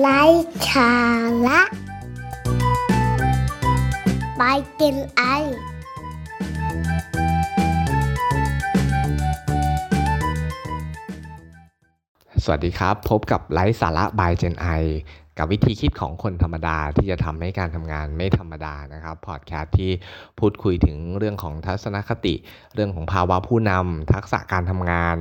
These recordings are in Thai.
ไร้สาระไปกินไอ สวัสดีครับ พบกับไลฟ์สาระบายเจนไอกับวิธีคิดของคนธรรมดาที่จะทำให้การทำงานไม่ธรรมดานะครับพอดแคสต์ที่พูดคุยถึงเรื่องของทัศนคติ เรื่องของภาวะผู้นำทักษะการทำงาน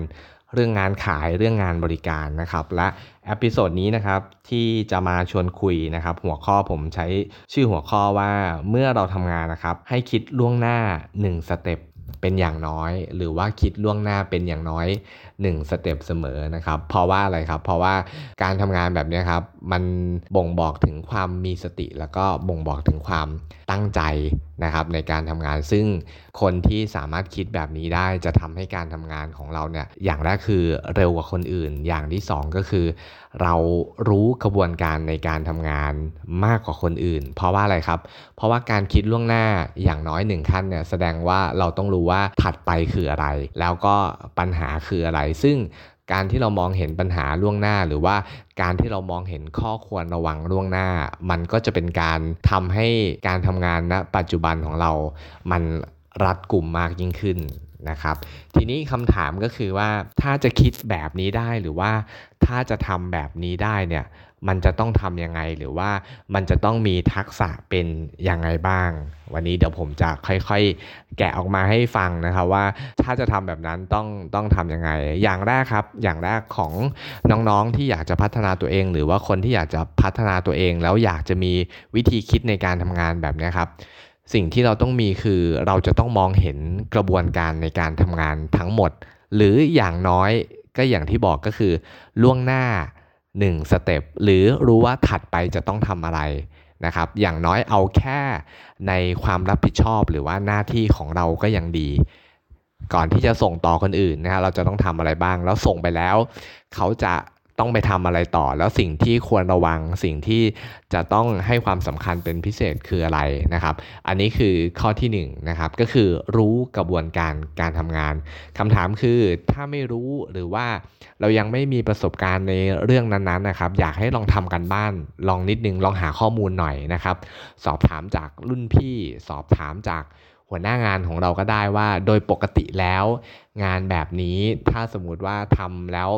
เรื่องงานขายเรื่องงานบริการนะครับและ episode นี้นะครับที่จะมาชวนคุยนะครับหัวข้อผมใช้ชื่อหัวข้อว่าเมื่อเราทำงานนะครับให้คิดล่วงหน้า 1 step เป็นอย่างน้อย หรือว่าคิดล่วงหน้าเป็นอย่างน้อย1 step เสมอนะครับ เพราะว่าอะไรครับ เพราะว่าการทำงานแบบนี้ครับมันบ่งบอกถึงความมีสติ แล้วก็บ่งบอกถึงความตั้งใจนะครับในการทำงานซึ่งคนที่สามารถคิดแบบนี้ได้จะทำให้การทำงานของเราเนี่ยอย่างแรกคือเร็วกว่าคนอื่น อย่างที่ 2 ก็คือ เรารู้กระบวนการในการทำงานมากกว่าคนอื่น เพราะว่าอะไรครับ เพราะว่าการคิดล่วงหน้าอย่างน้อยหนึ่งขั้นเนี่ยแสดงว่าเราต้องรู้ว่าถัดไปคืออะไร แล้วก็ปัญหาคืออะไร ซึ่งการที่เรามองเห็นปัญหาล่วงหน้า หรือว่าการที่เรามองเห็นข้อควรระวังล่วงหน้า มันก็จะเป็นการทำให้การทำงานณปัจจุบันของเรา มันรัดกลุ่มมากยิ่งขึ้น นะครับ ทีนี้คำถามก็คือว่าถ้าจะคิดแบบนี้ได้หรือว่าถ้าจะทำแบบนี้ได้เนี่ยมันจะต้องทำยังไงหรือว่ามันจะต้องมีทักษะเป็นยังไงบ้าง วันนี้เดี๋ยวผมจะค่อยๆ แกะออกมาให้ฟังนะครับว่าถ้าจะทำแบบนั้นต้องต้องทำยังไง อย่างแรกครับ อย่างแรกของน้องๆที่อยากจะพัฒนาตัวเอง หรือว่าคนที่อยากจะพัฒนาตัวเอง แล้วอยากจะมีวิธีคิดในการทำงานแบบนี้ครับ สิ่งที่เราต้องมีคือเราจะต้องมองเห็นกระบวนการในการทำงานทั้งหมด หรืออย่างน้อยก็อย่างที่บอกก็คือล่วงหน้า1สเต็ปหรือรู้ว่าถัดไปจะต้องทำอะไรนะครับ อย่างน้อยเอาแค่ในความรับผิดชอบหรือว่าหน้าที่ของเราก็ยังดี ก่อนที่จะส่งต่อคนอื่นนะฮะเราจะต้องทำอะไรบ้าง แล้วส่งไปแล้ว เขาจะ ต้องไปทำอะไรต่อ แล้วสิ่งที่ควรระวังสิ่งที่จะต้องให้ความสำคัญเป็นพิเศษคืออะไรนะครับ อันนี้คือข้อที่1นนะครับก็คือรู้กระบวนการการทำงานคำถามคือถ้าไม่รู้หรือว่าเรายังไม่มีประสบการณ์ในเรื่องนั้นๆนะครับ อยากให้ลองทำกันบ้านลองนิดนึงลองหาข้อมูลหน่อยนะครับ สอบถามจากรุ่นพี่ สอบถามจาก หัวหน้างานของเราก็ได้ว่า โดยปกติแล้ว งานแบบนี้ถ้าสมมุติว่าทำแล้ว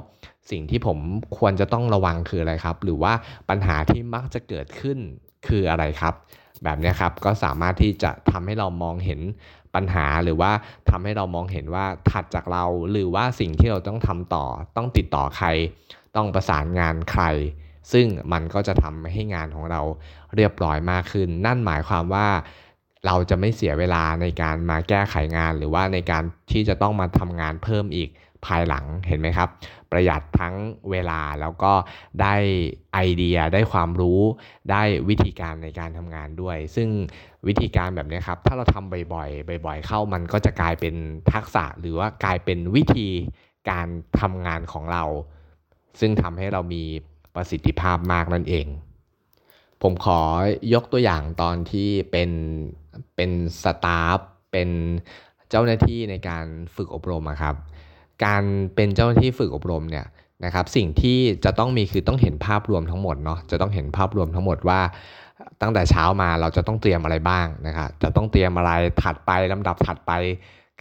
สิ่งที่ผมควรจะต้องระวังคืออะไรครับ หรือว่าปัญหาที่มักจะเกิดขึ้นคืออะไรครับ แบบนี้ครับก็สามารถที่จะทำให้เรามองเห็นปัญหาหรือว่าทำให้เรามองเห็นว่าถัดจากเราหรือว่าสิ่งที่เราต้องทำต่อ ต้องติดต่อใคร ต้องประสานงานใคร ซึ่งมันก็จะทำให้งานของเราเรียบร้อยมากขึ้น นั่นหมายความว่า เราจะไม่เสียเวลาในการมาแก้ไขงาน หรือว่าในการที่จะต้องมาทำงานเพิ่มอีกภายหลังเห็นไหมครับ ประหยัดทั้งเวลาแล้วก็ได้ไอเดียได้ความรู้ ได้วิธีการในการทำงานด้วย ซึ่งวิธีการแบบนี้ครับ ถ้าเราทำบ่อยๆบ่อย ๆ เข้ามันก็จะกลายเป็นทักษะหรือว่ากลายเป็นวิธีการทำงานของเรา ซึ่งทำให้เรามีประสิทธิภาพมากนั่นเอง ผมขอยกตัวอย่างตอนที่เป็น เป็นสตาฟเป็นเจ้าหน้าที่ในการฝึกอบรมครับ การเป็นเจ้าหน้าที่ฝึกอบรมเนี่ยนะครับสิ่งที่จะต้องมีคือต้องเห็นภาพรวมทั้งหมดเนาะจะต้องเห็นภาพรวมทั้งหมดว่า ตั้งแต่เช้ามาเราจะต้องเตรียมอะไรบ้างนะครับจะต้องเตรียมอะไรถัดไปลำดับถัดไป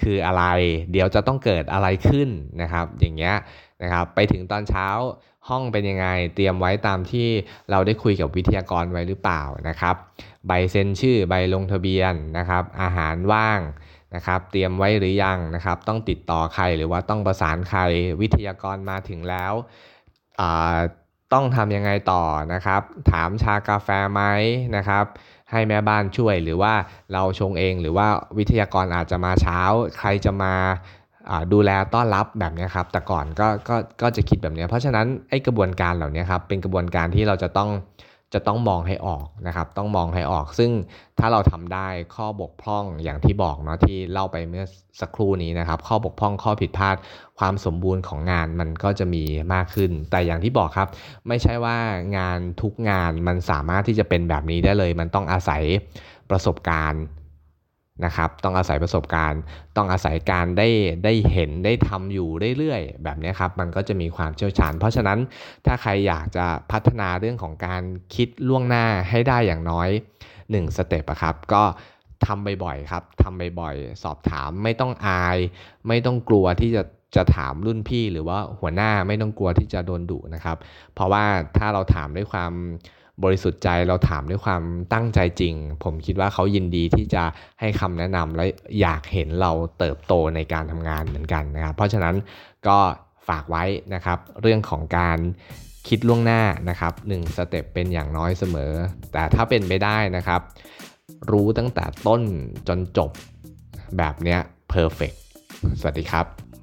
คืออะไร เดี๋ยวจะต้องเกิดอะไรขึ้นนะครับ อย่างเงี้ย นะครับไปถึงตอนเช้าห้องเป็นยังไง เตรียมไว้ตามที่เราได้คุยกับวิทยากรไว้หรือเปล่านะครับใบเซ็นชื่อใบลงทะเบียนนะครับอาหารว่างนะครับเตรียมไว้หรือยังนะครับต้องติดต่อใครหรือว่าต้องประสานใครวิทยากรมาถึงแล้วต้องทำยังไงต่อนะครับ ถามชากาแฟไหมนะครับให้แม่บ้านช่วยหรือว่าเราชงเองหรือว่าวิทยากรอาจจะมาเช้า ใครจะมา ดูแลต้อนรับแบบนี้ครับแต่ก่อนก็ก็ก็จะคิดแบบนี้ เพราะฉะนั้นไอ้กระบวนการเหล่านี้ครับเป็นกระบวนการที่เราจะต้องจะต้องมองให้ออกนะครับ ต้องมองให้ออก ซึ่งถ้าเราทำได้ข้อบกพร่องอย่างที่บอกเนาะที่เล่าไปเมื่อสักครู่นี้นะครับ ข้อบกพร่องข้อผิดพลาด ความสมบูรณ์ของงานมันก็จะมีมากขึ้น แต่อย่างที่บอกครับ ไม่ใช่ว่างานทุกงานมันสามารถที่จะเป็นแบบนี้ได้เลย มันต้องอาศัยประสบการณ์ นะครับ ต้องอาศัยประสบการณ์ ต้องอาศัยการได้ได้เห็นได้ทำอยู่เรื่อยๆ แบบนี้ครับ มันก็จะมีความเชี่ยวชาญ เพราะฉะนั้นถ้าใครอยากจะพัฒนาเรื่องของการคิดล่วงหน้าให้ได้อย่างน้อย1สเต็ปครับ ก็ทำบ่อยๆครับทำบ่อยๆ สอบถามไม่ต้องอาย ไม่ต้องกลัวที่จะจะถามรุ่นพี่หรือว่าหัวหน้าไม่ต้องกลัวที่จะโดนดุนะครับ เพราะว่าถ้าเราถามด้วยความ บริสุทธิ์ใจเราถามด้วยความตั้งใจจริง ผมคิดว่าเขายินดีที่จะให้คำแนะนำและอยากเห็นเราเติบโตในการทำงานเหมือนกันนะครับเพราะฉะนั้นก็ฝากไว้นะครับ เรื่องของการคิดล่วงหน้านะครับ1 step เป็นอย่างน้อยเสมอ แต่ถ้าเป็นไปได้นะครับ รู้ตั้งแต่ต้นจนจบแบบเนี้ย perfect สวัสดีครับ